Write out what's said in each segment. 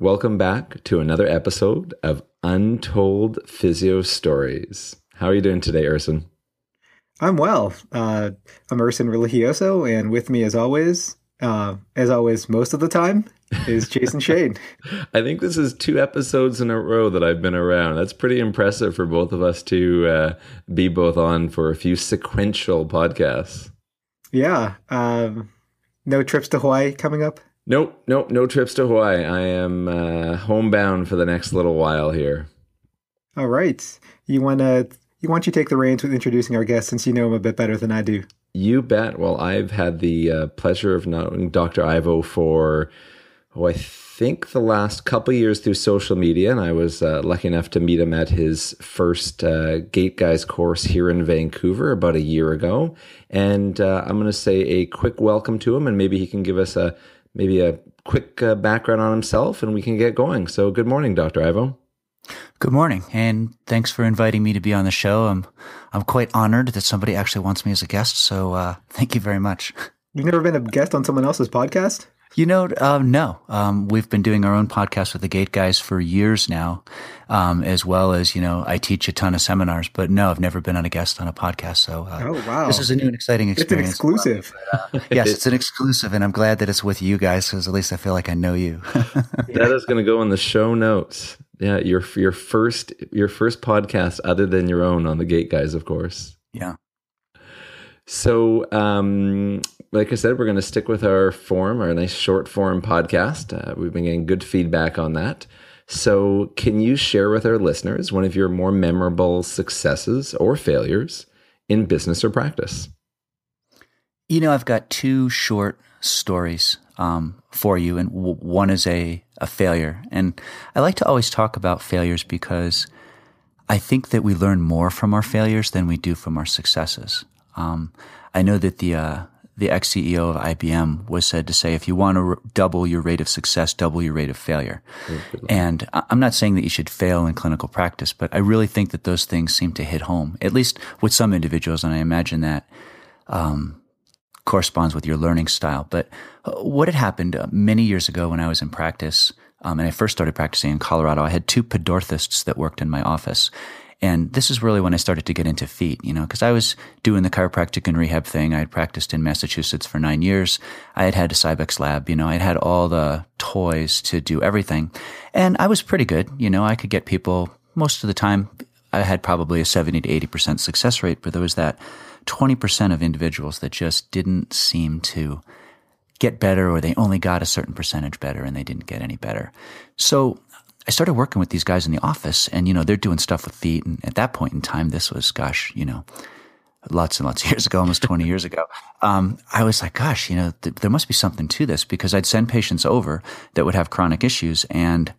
Welcome back to another episode of Untold Physio Stories. How are you doing today, Erson? I'm well. Uh, I'm Erson Religioso, and with me, as always, uh, as always, most of the time, is Jason Shane. I think this is two episodes in a row that I've been around. That's pretty impressive for both of us to uh, be both on for a few sequential podcasts. Yeah. Um, no trips to Hawaii coming up? Nope, nope, no trips to Hawaii. I am uh, homebound for the next little while here. All right. You want to you want you take the reins with introducing our guest since you know him a bit better than I do. You bet. Well, I've had the uh, pleasure of knowing Dr. Ivo for oh, I think the last couple years through social media, and I was uh, lucky enough to meet him at his first uh, Gait Guys course here in Vancouver about a year ago. And uh, I'm going to say a quick welcome to him, and maybe he can give us a maybe a quick uh, background on himself and we can get going. So, good morning, Dr. Ivo. Good morning, and thanks for inviting me to be on the show. I'm I'm quite honored that somebody actually wants me as a guest. So, uh, thank you very much. You've never been a guest on someone else's podcast? You know, uh, no. Um, we've been doing our own podcast with the Gait Guys for years now, um, as well as you know, I teach a ton of seminars. But no, I've never been on a guest on a podcast. So, uh, oh wow, this is a new and exciting experience. It's an exclusive. Uh, yes, it's an exclusive, and I'm glad that it's with you guys because at least I feel like I know you. that is going to go in the show notes. Yeah, your your first your first podcast other than your own on the Gait Guys, of course. Yeah. So, um, like I said, we're going to stick with our form, our nice short form podcast. Uh, we've been getting good feedback on that. So, can you share with our listeners one of your more memorable successes or failures in business or practice? You know, I've got two short stories um, for you, and w- one is a, a failure. And I like to always talk about failures because I think that we learn more from our failures than we do from our successes. Um, I know that the uh, the ex CEO of IBM was said to say, if you want to r- double your rate of success, double your rate of failure. And I'm not saying that you should fail in clinical practice, but I really think that those things seem to hit home, at least with some individuals. And I imagine that um, corresponds with your learning style. But uh, what had happened uh, many years ago when I was in practice, um, and I first started practicing in Colorado, I had two podorthists that worked in my office. And this is really when I started to get into feet, you know, because I was doing the chiropractic and rehab thing. I had practiced in Massachusetts for nine years. I had had a Cybex lab, you know, I had had all the toys to do everything. And I was pretty good. You know, I could get people most of the time. I had probably a 70 to 80% success rate, but there was that 20% of individuals that just didn't seem to get better or they only got a certain percentage better and they didn't get any better. So I started working with these guys in the office and, you know, they're doing stuff with feet. And at that point in time, this was, gosh, you know, lots and lots of years ago, almost 20 years ago. Um, I was like, gosh, you know, th- there must be something to this because I'd send patients over that would have chronic issues and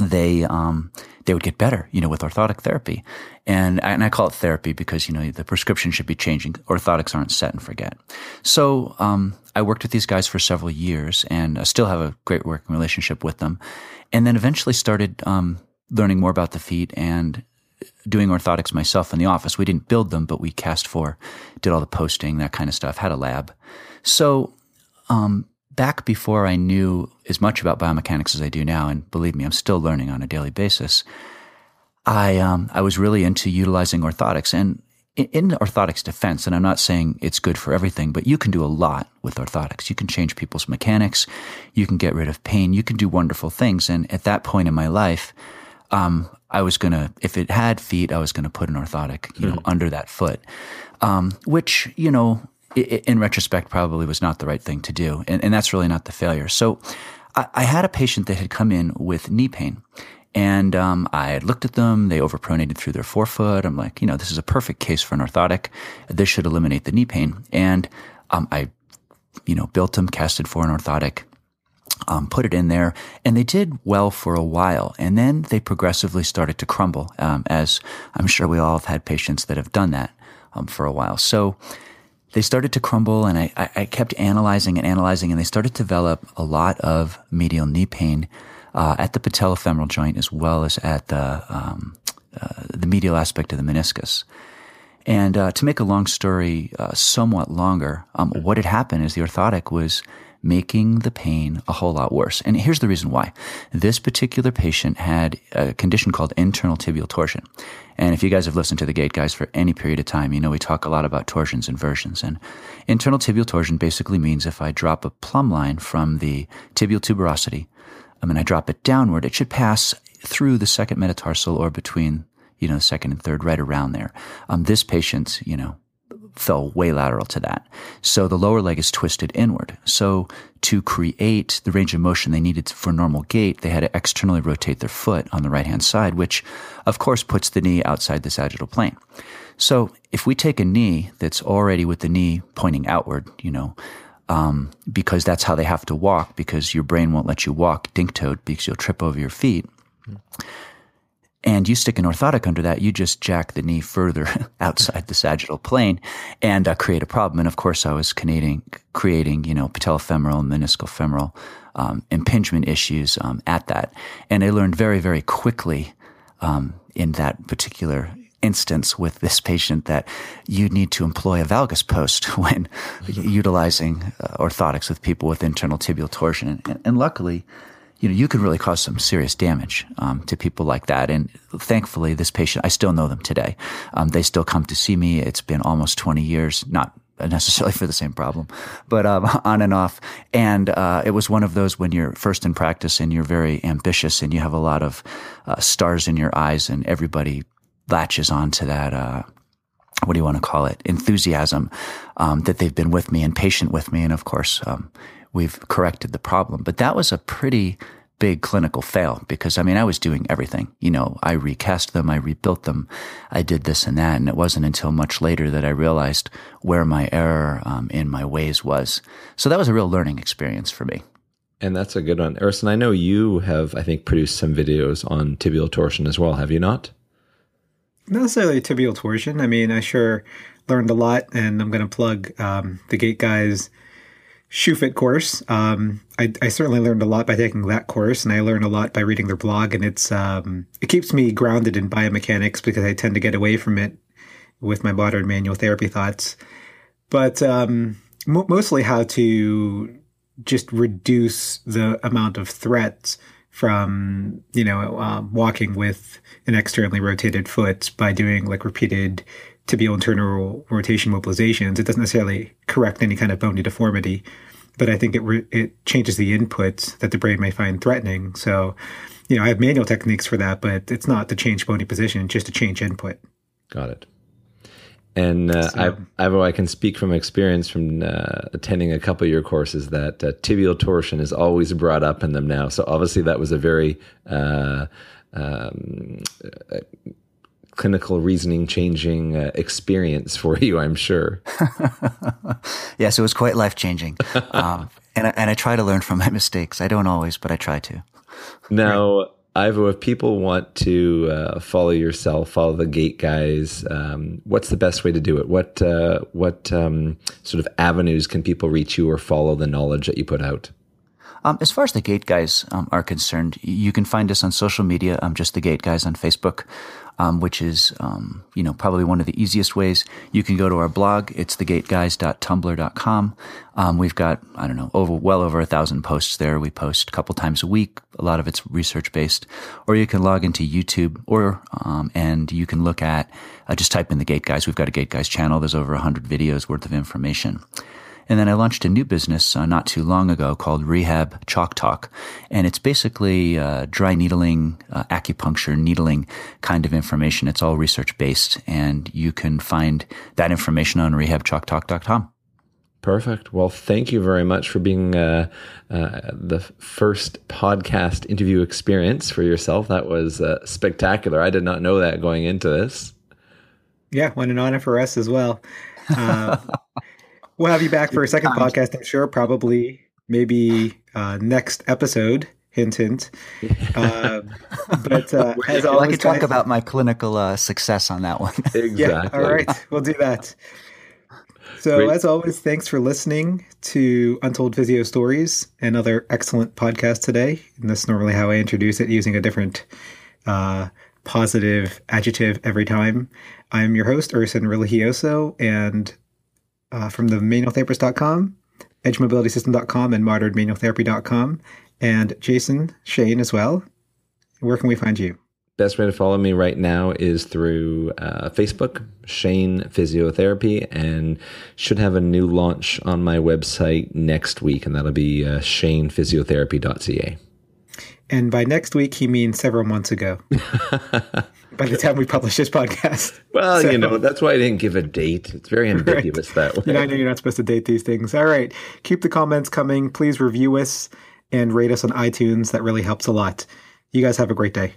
they, um, they would get better, you know, with orthotic therapy. And, and I call it therapy because, you know, the prescription should be changing. Orthotics aren't set and forget. So, um, I worked with these guys for several years and I still have a great working relationship with them and then eventually started um, learning more about the feet and doing orthotics myself in the office. We didn't build them, but we cast for, did all the posting, that kind of stuff, had a lab. So, um, back before I knew as much about biomechanics as I do now, and believe me, I'm still learning on a daily basis, I, um, I was really into utilizing orthotics. And in orthotics defense, and I'm not saying it's good for everything, but you can do a lot with orthotics. You can change people's mechanics. You can get rid of pain. You can do wonderful things. And at that point in my life, um, I was going to, if it had feet, I was going to put an orthotic, you mm. know, hmm. under that foot, um, which, you know, in retrospect probably was not the right thing to do. And, and that's really not the failure. So I, I had a patient that had come in with knee pain and um, I looked at them. They overpronated through their forefoot. I'm like, you know, this is a perfect case for an orthotic. This should eliminate the knee pain. And um, I, you know, built them, casted for an orthotic. um, put it in there, and they did well for a while. And then they progressively started to crumble, um, as I'm sure we all have had patients that have done that um, for a while. So they started to crumble, and I, I, kept analyzing and analyzing, and they started to develop a lot of medial knee pain uh, at the patellofemoral joint as well as at the um, uh, the medial aspect of the meniscus. And uh, to make a long story uh, somewhat longer, um, what had happened is the orthotic was making the pain a whole lot worse. And here's the reason why. This particular patient had a condition called internal tibial torsion. And if you guys have listened to the Gait Guys for any period of time, you know we talk a lot about torsions and versions. And internal tibial torsion basically means if I drop a plumb line from the tibial tuberosity, I mean, I drop it downward, it should pass through the second metatarsal or between, you know, second and third, right around there. Um, this patient, you know, fell way lateral to that. So the lower leg is twisted inward. So to create the range of motion they needed for normal gait, they had to externally rotate their foot on the right hand side, which of course puts the knee outside the sagittal plane. So if we take a knee that's already with the knee pointing outward, you know, um, because that's how they have to walk because your brain won't let you walk dink toed because you'll trip over your feet. And you stick an orthotic under that, you just jack the knee further outside the sagittal plane and uh, create a problem. And of course, I was creating, creating you know, patellofemoral and meniscal femoral um, impingement issues um, at that. And I learned very, very quickly um, in that particular instance with this patient that you need to employ a valgus post when mm-hmm. utilizing uh, orthotics with people with internal tibial torsion. And, and luckily, you know, you can really cause some serious damage um, to people like that. And thankfully, this patient, I still know them today. Um, they still come to see me. It's been almost 20 years, not necessarily for the same problem, but um, on and off. And uh, it was one of those when you're first in practice and you're very ambitious and you have a lot of uh, stars in your eyes, and everybody latches onto that. Uh, what do you want to call it? Enthusiasm um, that they've been with me and patient with me, and of course um, we've corrected the problem. But that was a pretty big clinical fail because I mean, I was doing everything. You know, I recast them, I rebuilt them, I did this and that. And it wasn't until much later that I realized where my error um, in my ways was. So that was a real learning experience for me. And that's a good one. Erson, I know you have, I think, produced some videos on tibial torsion as well, have you not? Not necessarily tibial torsion. I mean, I sure learned a lot, and I'm going to plug um, the Gait Guys ShoeFit course. Um, I, I, certainly learned a lot by taking that course, and I learned a lot by reading their blog. And it's um, it keeps me grounded in biomechanics because I tend to get away from it with my modern manual therapy thoughts. But um, mo- mostly how to just reduce the amount of threats from you know um, walking with an externally rotated foot by doing like repeated tibial internal rotation mobilizations. It doesn't necessarily correct any kind of bony deformity, but I think it re- it changes the inputs that the brain may find threatening. So, you know, I have manual techniques for that, but it's not to change bony position, just to change input. Got it. And uh, so, I, Ivo, I can speak from experience from uh, attending a couple of your courses that uh, tibial torsion is always brought up in them now. So obviously that was a very uh, um, clinical reasoning changing uh, experience for you, I'm sure. yes, it was quite life changing. Um, and, I, and I try to learn from my mistakes. I don't always, but I try to. Now, right. Ivo, if people want to uh, follow yourself, follow the Gait Guys, um, what's the best way to do it? What uh, what um, sort of avenues can people reach you or follow the knowledge that you put out? Um, as far as the Gait Guys um, are concerned, you can find us on social media. I'm just the Gait Guys on Facebook um, which is um, you know probably one of the easiest ways. You can go to our blog. It's thegaitguys.tumblr.com. Um, we've got I don't know over well over a thousand posts there. We post a couple times a week. A lot of it's research based. Or you can log into YouTube, or um, and you can look at uh, just type in the Gait Guys. We've got a Gait Guys channel. There's over hundred videos worth of information. And then I launched a new business uh, not too long ago called Rehab Chalk Talk. And it's basically uh, dry needling, uh, acupuncture, needling kind of information. It's all research based. And you can find that information on rehabchalktalk.com. Perfect. Well, thank you very much for being uh, uh, the first podcast interview experience for yourself. That was uh, spectacular. I did not know that going into this. Yeah, what an honor for us as well. We'll have you back for a second podcast, I'm sure, probably maybe uh, next episode. Hint, hint. Uh, but uh, as Well, I always, could talk guys- about my clinical uh, success on that one. Exactly. Yeah, all right, we'll do that. So, Great. as always, thanks for listening to Untold Physio Stories, another excellent podcast today. And that's normally how I introduce it, using a different uh, positive adjective every time. I'm your host, Erson Religioso, and uh, from the manualtherapist.com, edgemobilitysystem.com, and modernmanualtherapy.com, and Jason Shane as well. Where can we find you? Best way to follow me right now is through uh, Facebook, Shane Physiotherapy, and should have a new launch on my website next week, and that'll be uh, shanephysiotherapy.ca. And by next week, he means several months ago. by the time we publish this podcast. Well, So- you know, that's why I didn't give a date. It's very ambiguous that way. You know, I know you're not supposed to date these things. All right. Keep the comments coming. Please review us and rate us on iTunes. That really helps a lot. You guys have a great day.